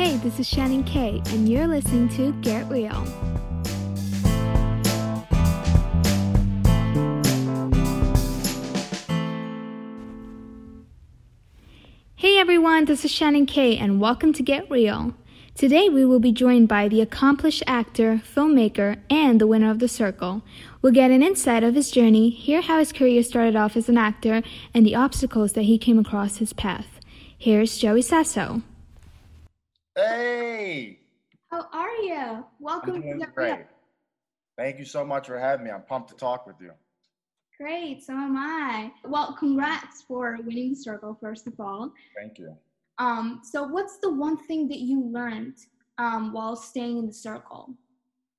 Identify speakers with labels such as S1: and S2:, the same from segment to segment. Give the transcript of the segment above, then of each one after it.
S1: Hey, this is Shannon Kay, and you're listening to Get Real. Hey everyone, this is Shannon Kay, and welcome to Get Real. Today we will be joined by the accomplished actor, filmmaker, and the winner of The Circle. We'll get an insight of his journey, hear how his career started off as an actor, and the obstacles that he came across his path. Here's Joey Sasso.
S2: Hey,
S1: How are you? Welcome to Get
S2: great. Thank you so much for having me. I'm pumped to talk with you.
S1: Great, so am I. Well, congrats for winning the circle, first of all.
S2: Thank you.
S1: Um, so what's the one thing that you learned um, while staying in the circle?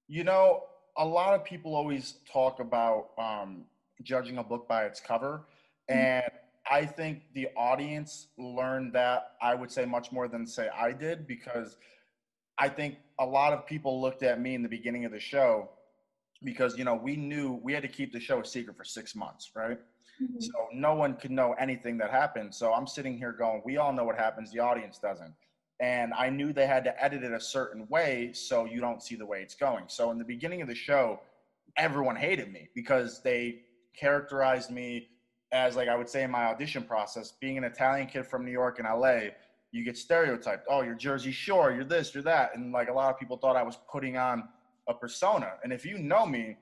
S2: You know, a lot of people always talk about um, judging a book by its cover,
S1: Mhm.
S2: and I think the audience learned that I would say much more than say I did because I think a lot of people looked at me in the beginning of the show because you know we knew we had to keep the show a secret for six months, right?
S1: Mhm.
S2: So no one could know anything that happened. So I'm sitting here going, we all know what happens, the audience doesn't. And I knew they had to edit it a certain way so you don't see the way it's going. So in the beginning of the show, everyone hated me because they characterized me as like I would say in my audition process, being an Italian kid from New York and LA, you get stereotyped. Oh, you're Jersey Shore, you're this, you're that. And like a lot of people thought I was putting on a persona. And if you know me,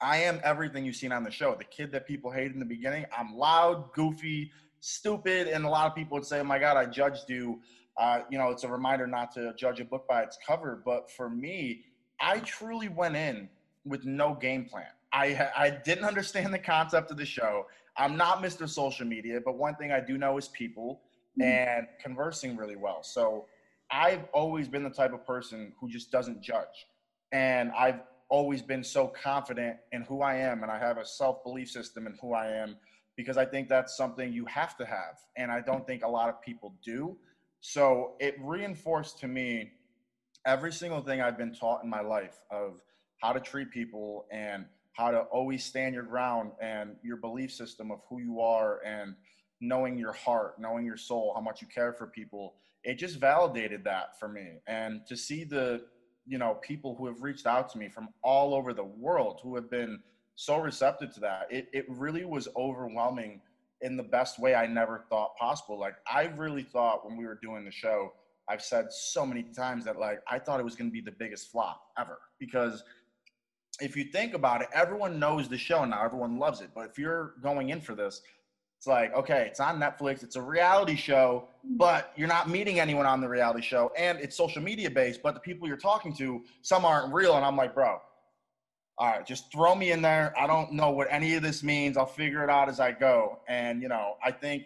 S2: I am everything you've seen on the show. The kid that people hate in the beginning. I'm loud, goofy, stupid, and a lot of people would say, "Oh my God, I judged you." Uh, you know, it's a reminder not to judge a book by its cover. But for me, I truly went in with no game plan. I I didn't understand the concept of the show. I'm not Mr. Social Media, but one thing I do know is people mm-hmm. and conversing really well. So I've always been the type of person who just doesn't judge. And I've always been so confident in who I am and I have a self belief system in who I am because I think that's something you have to have. And I don't think a lot of people do. So it reinforced to me every single thing I've been taught in my life of how to treat people and how to always stand your ground and your belief system of who you are and knowing your heart, knowing your soul, how much you care for people. It just validated that for me. And to see the you know people who have reached out to me from all over the world who have been so receptive to that it, it really was overwhelming in the best way i never thought possible like i really thought when we were doing the show i've said so many times that like i thought it was going to be the biggest flop ever because if you think about it everyone knows the show now everyone loves it but if you're going in for this it's like okay it's on netflix it's a reality show mm. but you're not meeting anyone on the reality show and it's social media based but the people you're talking to some aren't real and i'm like bro all right just throw me in there. I don't know what any of this means. I'll figure it out as i go. And you know i think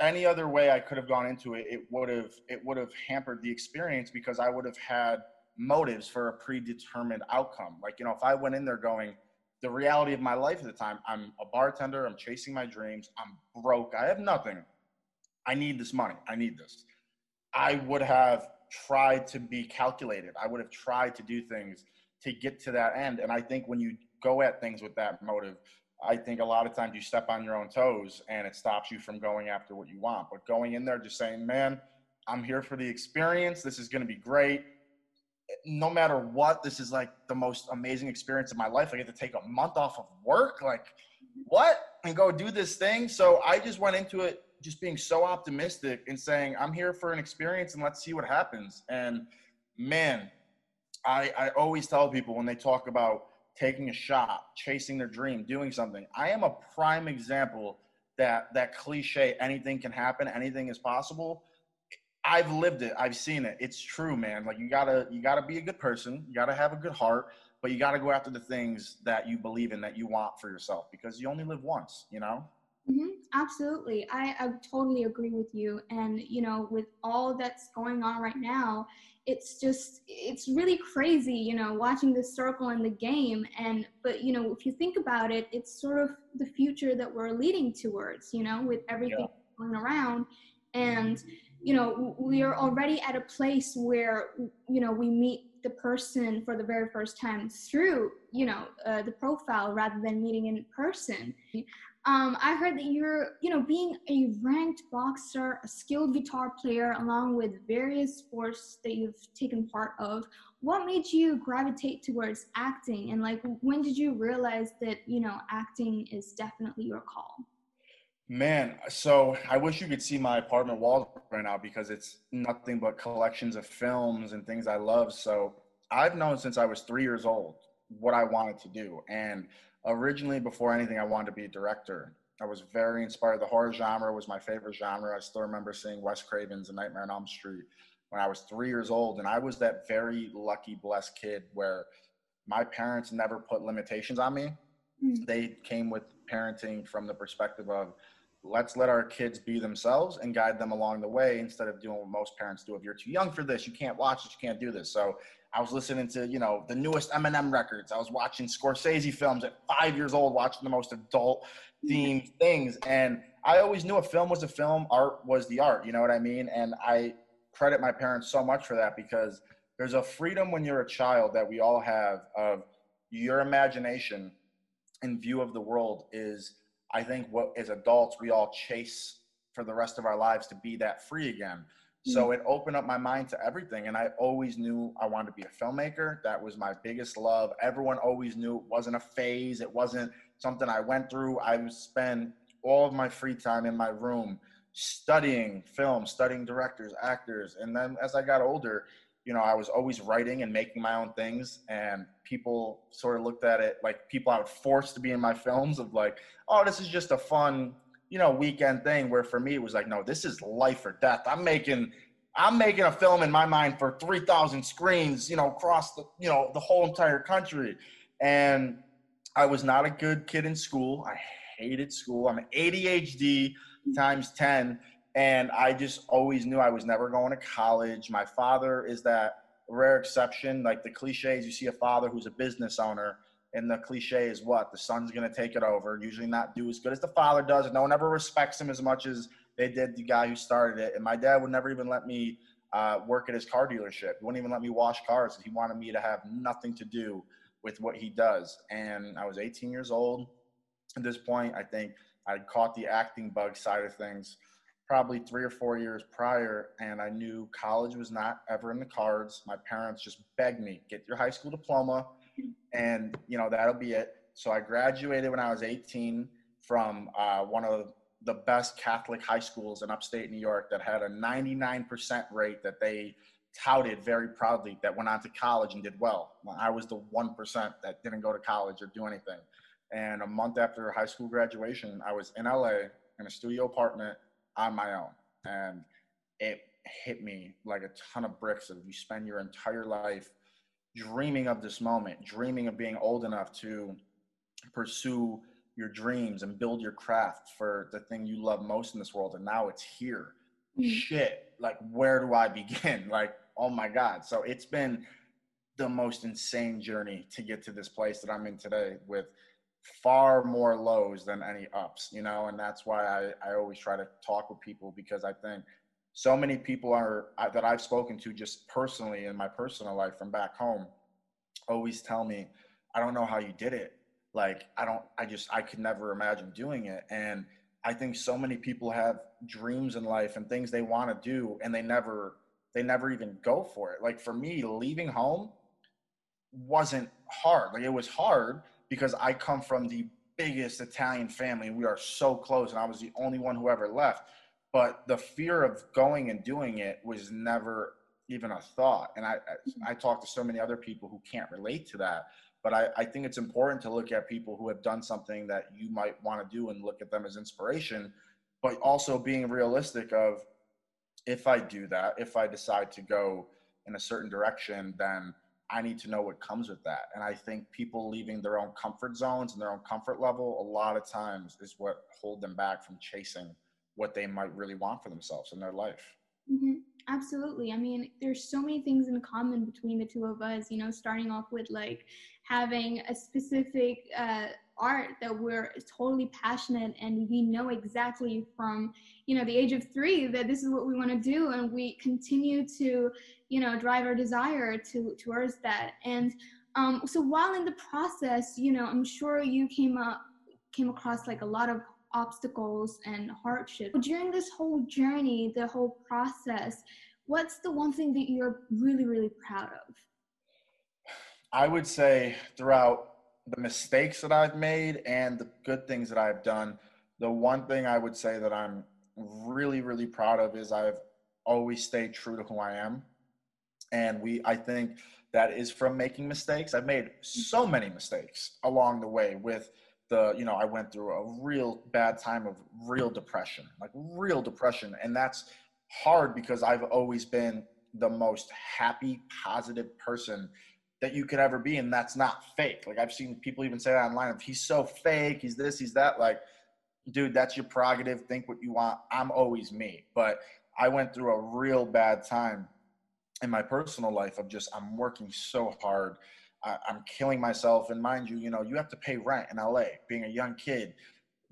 S2: any other way i could have gone into it it would have it would have hampered the experience because i would have had motives for a predetermined outcome like you know if i went in there going the reality of my life at the time i'm a bartender i'm chasing my dreams i'm broke i have nothing I need this money. I need this. I would have tried to be calculated. I would have tried to do things to get to that end. And I think when you go at things with that motive, I think a lot of times you step on your own toes and it stops you from going after what you want. But going in there just saying, man, I'm here for the experience. This is going to be great. No matter what, this is like the most amazing experience of my life. I get to take a month off of work. Like, what? And go do this thing. So I just went into it just being so optimistic and saying, I'm here for an experience and let's see what happens. And man, I, I always tell people when they talk about taking a shot, chasing their dream, doing something, I am a prime example that that cliche, anything can happen, anything is possible. I've lived it. I've seen it. It's true, man. Like you gotta, you gotta be a good person. You gotta have a good heart, but you gotta go after the things that you believe in, that you want for yourself, because you only live once. You know.
S1: hmm absolutely. I, I totally agree with you. And, you know, with all that's going on right now, it's just, it's really crazy, you know, watching this circle in the game. And, but, you know, if you think about it, it's sort of the future that we're leading towards, you know, with everything going around. And, you know, we are already at a place where, you know, we meet the person for the very first time through, you know, uh, the profile rather than meeting in person. um, I heard that you're, you know, being a ranked boxer, a skilled guitar player, along with various sports that you've taken part of. What made you gravitate towards acting, and like, when did you realize that you know acting is definitely your call?
S2: Man, so I wish you could see my apartment walls right now because it's nothing but collections of films and things I love. So I've known since I was three years old what I wanted to do, and originally before anything i wanted to be a director. I was very inspired. The horror genre was my favorite genre. I still remember seeing wes craven's a nightmare on elm street when i was three years old. And i was that very lucky blessed kid where my parents never put limitations on me. Mm. they came with parenting from the perspective of let's let our kids be themselves and guide them along the way instead of doing what most parents do if you're too young for this you can't watch it you can't do this so I was listening to, you know, the newest Eminem records. I was watching Scorsese films at five years old, watching the most adult themed things. And I always knew a film was a film, art was the art. You know what I mean? And I credit my parents so much for that because there's a freedom when you're a child that we all have of your imagination and view of the world is, I think, what as adults we all chase for the rest of our lives to be that free again. So mm. it opened up my mind to everything. And I always knew I wanted to be a filmmaker. That was my biggest love. Everyone always knew it wasn't a phase, it wasn't something I went through. I would spend all of my free time in my room studying film, studying directors, actors. And then as I got older, you know, I was always writing and making my own things. And people sort of looked at it like people I would force to be in my films of like, oh, this is just a fun you know, weekend thing where for me it was like, no, this is life or death. I'm making I'm making a film in my mind for 3,000 screens, you know, across the, you know, the whole entire country. And I was not a good kid in school. I hated school. I'm ADHD times 10. And I just always knew I was never going to college. My father is that rare exception. Like the cliches, you see a father who's a business owner and the cliche is what? The son's going to take it over usually not do as good as the father does no one ever respects him as much as they did the guy who started it. And my dad would never even let me uh, work at his car dealership. He wouldn't even let me wash cars he wanted me to have nothing to do with what he does. And i was 18 years old. At this point i think i caught the acting bug side of things probably three or four years prior and i knew college was not ever in the cards my parents just begged me get your high school diploma and you know that'll be it. So I graduated when I was 18 from uh, one of the best Catholic high schools in upstate New York that had a 99% rate that they touted very proudly that went on to college and did well. I was the 1% that didn't go to college or do anything. And a month after high school graduation, I was in LA in a studio apartment on my own. And it hit me like a ton of bricks of you spend your entire life dreaming of this moment, dreaming of being old enough to pursue your dreams and build your craft for the thing you love most in this world. And now it's here. Mm-hmm. Shit, like, where do I begin? Like, oh my God. So it's been the most insane journey to get to this place that I'm in today with far more lows than any ups, you know, and that's why I, I always try to talk with people because I think so many people are that I've spoken to just personally in my personal life from back home always tell me, I don't know how you did it. Like, I don't, I just, I could never imagine doing it. And I think so many people have dreams in life and things they want to do and they never, they never even go for it. Like for me, leaving home wasn't hard. Like it was hard because I come from the biggest Italian family and we are so close and I was the only one who ever left but the fear of going and doing it was never even a thought. And I, mm-hmm. I talk to so many other people who can't relate to that. But I, I think it's important to look at people who have done something that you might want to do and look at them as inspiration, but also being realistic of if I do that, if I decide to go in a certain direction, then I need to know what comes with that. And I think people leaving their own comfort zones and their own comfort level a lot of times is what hold them back from chasing what they might really want for themselves in their life.
S1: Mm-hmm. Absolutely. I mean, there's so many things in common between the two of us, you know, starting off with like having a specific uh, art that we're totally passionate and we know exactly from, you know, the age of three that this is what we want to do. And we continue to, you know, drive our desire to towards that. And um, so while in the process, you know, I'm sure you came up, came across like a lot of obstacles and hardship. During this whole journey, the whole process, what's the one thing that you're really, really proud of?
S2: I would say throughout the mistakes that I've made and the good things that I've done, the one thing I would say that I'm really, really proud of is I've always stayed true to who I am. And we, I think that is from making mistakes. I've made so mm-hmm. many mistakes along the way with the, you know, I went through a real bad time of real depression, like real depression. And that's hard because I've always been the most happy, positive person that you could ever be. And that's not fake. Like I've seen people even say that online. If he's so fake, he's this, he's that. Like, dude, that's your prerogative. Think what you want. I'm always me. But I went through a real bad time in my personal life of just, I'm working so hard. I, I'm killing myself. And mind you, you know, you have to pay rent in LA being a young kid.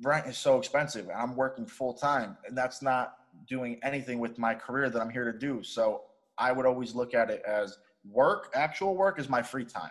S2: Rent is so expensive and I'm working full time. And that's not doing anything with my career that I'm here to do. So I would always look at it as, work, actual work is my free time.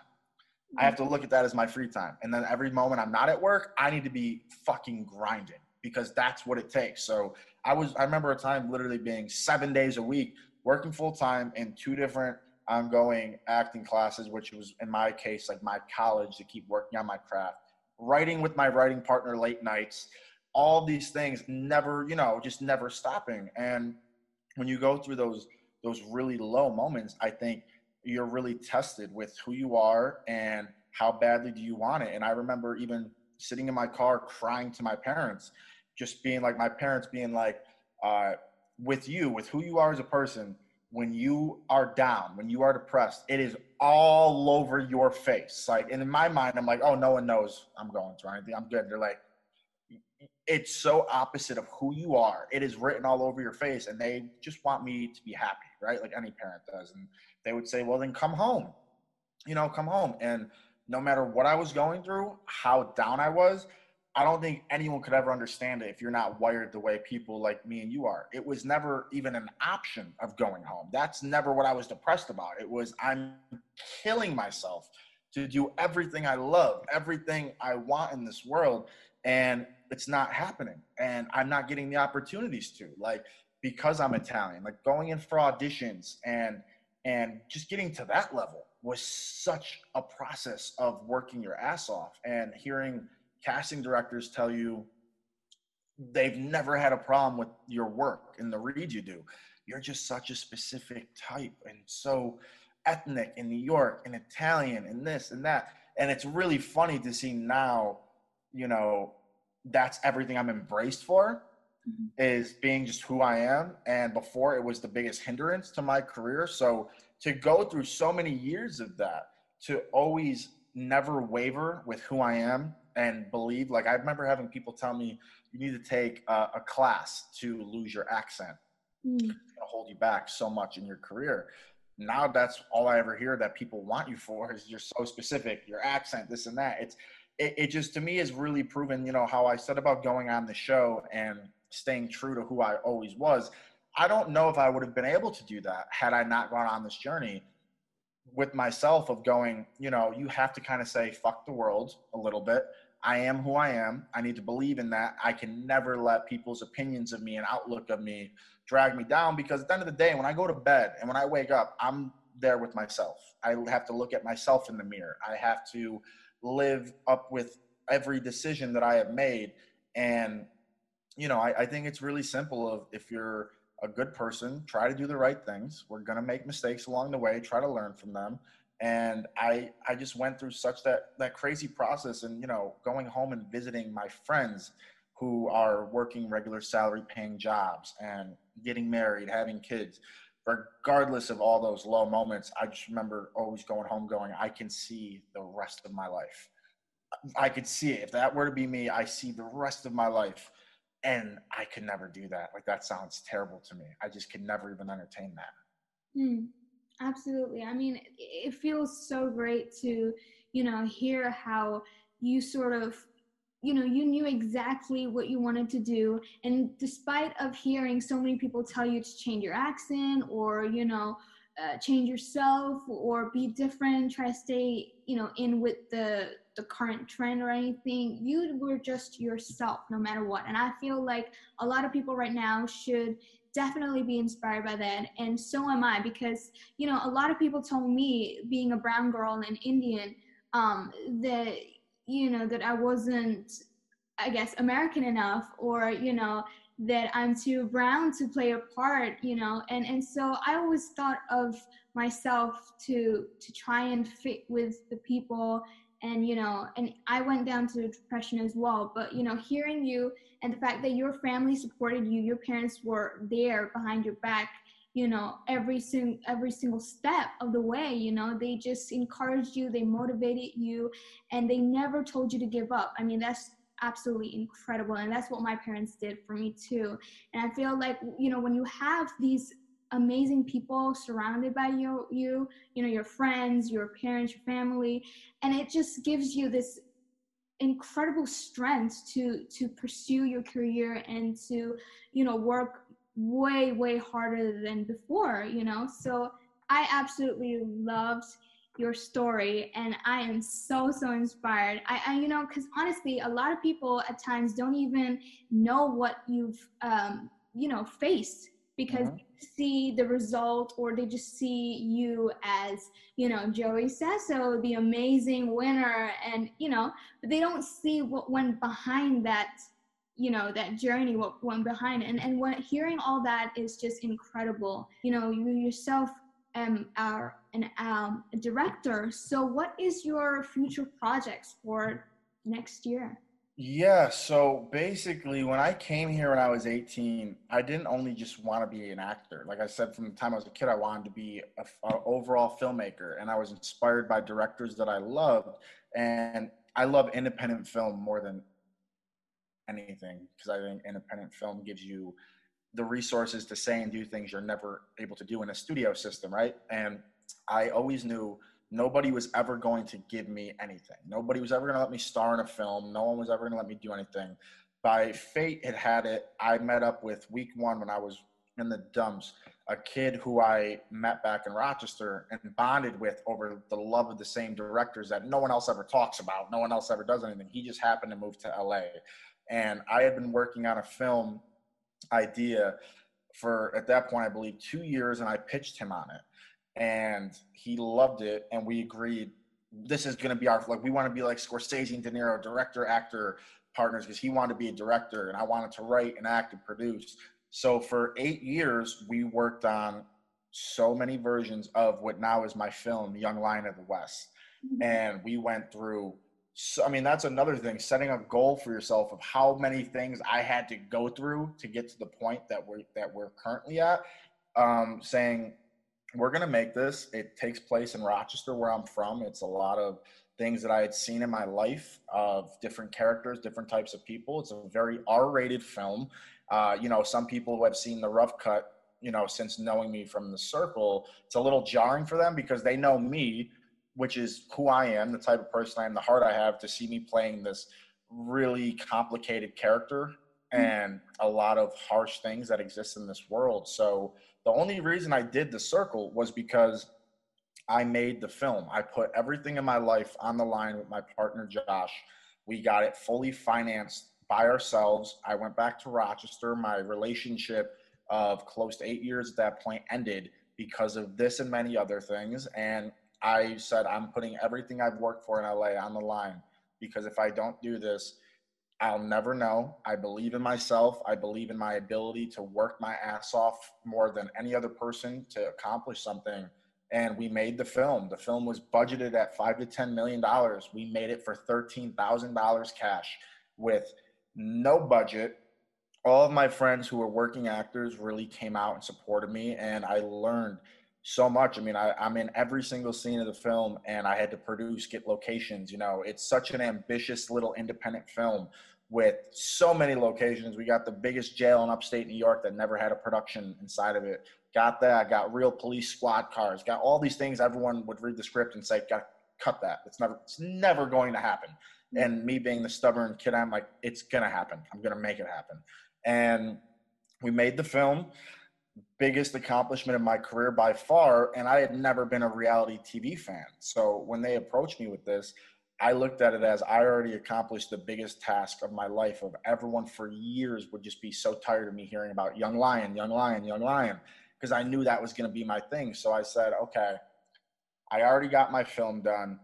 S2: I have to look at that as my free time. And then every moment I'm not at work, I need to be fucking grinding because that's what it takes. So I was, I remember a time literally being seven days a week working full time in two different ongoing acting classes, which was in my case, like my college to keep working on my craft, writing with my writing partner late nights, all these things never, you know, just never stopping. And when you go through those, those really low moments, I think you're really tested with who you are and how badly do you want it. And I remember even sitting in my car crying to my parents, just being like my parents being like, uh, with you, with who you are as a person, when you are down, when you are depressed, it is all over your face. Like, and in my mind, I'm like, oh, no one knows I'm going through anything. I'm good. They're like, it's so opposite of who you are. It is written all over your face, and they just want me to be happy, right? Like any parent does. And they would say, well, then come home, you know, come home. And no matter what I was going through, how down I was, I don't think anyone could ever understand it if you're not wired the way people like me and you are. It was never even an option of going home. That's never what I was depressed about. It was I'm killing myself to do everything I love, everything I want in this world. And it's not happening. And I'm not getting the opportunities to. Like, because I'm Italian, like going in for auditions and and just getting to that level was such a process of working your ass off and hearing casting directors tell you they've never had a problem with your work and the read you do. You're just such a specific type and so ethnic in New York and Italian and this and that. And it's really funny to see now, you know, that's everything I'm embraced for mm-hmm. is being just who I am. And before it was the biggest hindrance to my career. So to go through so many years of that, to always never waver with who I am and believe, like I remember having people tell me, you need to take a, a class to lose your accent. Mm. Hold you back so much in your career. Now that's all I ever hear that people want you for is you're so specific, your accent, this and that. It's it, it just to me is really proven, you know, how I said about going on the show and staying true to who I always was. I don't know if I would have been able to do that had I not gone on this journey with myself of going, you know, you have to kind of say, fuck the world a little bit. I am who I am. I need to believe in that. I can never let people's opinions of me and outlook of me drag me down because at the end of the day, when I go to bed and when I wake up, I'm there with myself. I have to look at myself in the mirror. I have to live up with every decision that I have made. And you know, I, I think it's really simple of if you're a good person, try to do the right things. We're gonna make mistakes along the way, try to learn from them. And I I just went through such that that crazy process and you know, going home and visiting my friends who are working regular salary paying jobs and getting married, having kids. Regardless of all those low moments, I just remember always going home going, I can see the rest of my life. I could see it. If that were to be me, I see the rest of my life and I could never do that. Like that sounds terrible to me. I just could never even entertain that.
S1: Mm, absolutely. I mean, it feels so great to, you know, hear how you sort of you know you knew exactly what you wanted to do and despite of hearing so many people tell you to change your accent or you know uh, change yourself or be different try to stay you know in with the the current trend or anything you were just yourself no matter what. And i feel like a lot of people right now should definitely be inspired by that and so am i because you know a lot of people told me being a brown girl and indian um that you know that i wasn't i guess american enough or you know that I'm too brown to play a part, you know, and and so I always thought of myself to to try and fit with the people and you know and I went down to depression as well. But you know hearing you and the fact that your family supported you your parents were there behind your back you know every single every single step of the way you know? They just encouraged you they motivated you and they never told you to give up. I mean that's absolutely incredible and that's what my parents did for me too. And i feel like you know when you have these amazing people surrounded by you you you know your friends your parents your family and it just gives you this incredible strength to to pursue your career and to you know work way way harder than before you know? So i absolutely loved your story and i am so so inspired. I, I you know because honestly a lot of people at times don't even know what you've um, you know faced because mm-hmm. they see the result or they just see you as you know joey sasso the amazing winner and you know but they don't see what went behind that you know that journey what went behind. And and what hearing all that is just incredible. You know you yourself um, are an um, director. So, what is your future projects for next year?
S2: Yeah, so basically, when I came here when I was 18, I didn't only just want to be an actor. Like I said, from the time I was a kid, I wanted to be an overall filmmaker, and I was inspired by directors that I loved. And I love independent film more than anything because I think independent film gives you the resources to say and do things you're never able to do in a studio system, right? And I always knew nobody was ever going to give me anything. Nobody was ever going to let me star in a film. No one was ever going to let me do anything. By fate, it had it. I met up with week one when I was in the dumps, a kid who I met back in Rochester and bonded with over the love of the same directors that no one else ever talks about. No one else ever does anything. He just happened to move to LA. And I had been working on a film idea for at that point I believe two years, and I pitched him on it, and he loved it, and we agreed this is going to be our like we want to be like Scorsese and De Niro, director actor partners, because he wanted to be a director, and I wanted to write and act and produce. So for eight years, we worked on so many versions of what now is my film, Young Lion of the West, mm-hmm. and we went through so, I mean, that's another thing. Setting a goal for yourself of how many things I had to go through to get to the point that we're that we're currently at. Um, saying we're gonna make this. It takes place in Rochester, where I'm from. It's a lot of things that I had seen in my life of different characters, different types of people. It's a very R-rated film. Uh, you know, some people who have seen the rough cut, you know, since knowing me from the circle, it's a little jarring for them because they know me which is who I am, the type of person I am, the heart I have to see me playing this really complicated character. Mm-hmm. and a lot of harsh things that exist in this world. So the only reason I did the circle was because I made the film. I put everything in my life on the line with my partner Josh. We got it fully financed by ourselves. I went back to Rochester. My relationship of close to eight years at that point ended because of this and many other things. And I said I'm putting everything I've worked for in LA on the line because if I don't do this, I'll never know. I believe in myself. I believe in my ability to work my ass off more than any other person to accomplish something. And we made the film. The film was budgeted at five to ten million dollars. We made it for thirteen thousand dollars cash with no budget. All of my friends who were working actors really came out and supported me, and I learned so much. I mean, I, I'm in every single scene of the film and I had to produce, get locations. You know, it's such an ambitious little independent film with so many locations. We got the biggest jail in upstate New York that never had a production inside of it. Got that. Got real police squad cars. Got all these things. Everyone would read the script and say, "Got cut that. It's never. It's never going to happen." Mm-hmm. And me being the stubborn kid, I'm like, "It's gonna happen. I'm gonna make it happen." And we made the film biggest accomplishment of my career by far. And I had never been a reality TV fan. So when they approached me with this, I looked at it as I already accomplished the biggest task of my life. Of everyone for years would just be so tired of me hearing about young lion, young lion, young lion, because I knew that was going to be my thing. So I said, okay, I already got my film done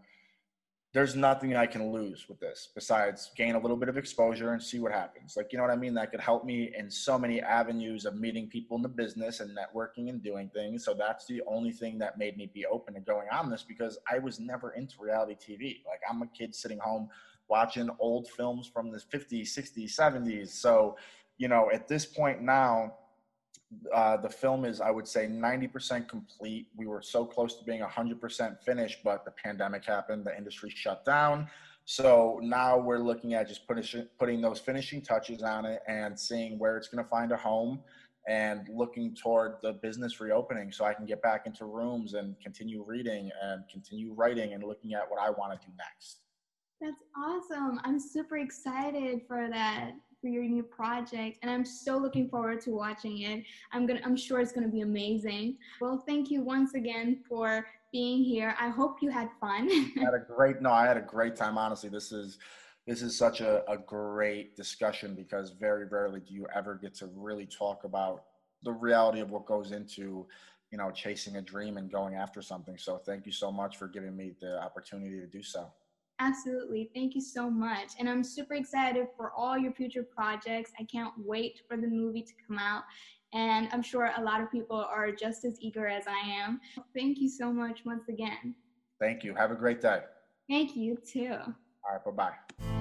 S2: there's nothing I can lose with this besides gain a little bit of exposure and see what happens. Like, you know what I mean? That could help me in so many avenues of meeting people in the business and networking and doing things. So that's the only thing that made me be open to going on this because I was never into reality TV. Like, I'm a kid sitting home watching old films from the 50s, 60s, 70s. So, you know, at this point now, uh, the film is, I would say, 90% complete. We were so close to being 100% finished, but the pandemic happened, the industry shut down. So now we're looking at just putting, putting those finishing touches on it and seeing where it's going to find a home and looking toward the business reopening so I can get back into rooms and continue reading and continue writing and looking at what I want to do next.
S1: That's awesome. I'm super excited for that for your new project and i'm so looking forward to watching it. I'm gonna i'm sure it's gonna be amazing. Well thank you once again for being here. I hope you had fun.
S2: I had a great no i had a great time honestly. This is this is such a, a great discussion because very rarely do you ever get to really talk about the reality of what goes into you know chasing a dream and going after something. So thank you so much for giving me the opportunity to do so
S1: Absolutely. Thank you so much. And I'm super excited for all your future projects. I can't wait for the movie to come out. And I'm sure a lot of people are just as eager as I am. Thank you so much once again.
S2: Thank you. Have a great day.
S1: Thank you too.
S2: All right. Bye bye.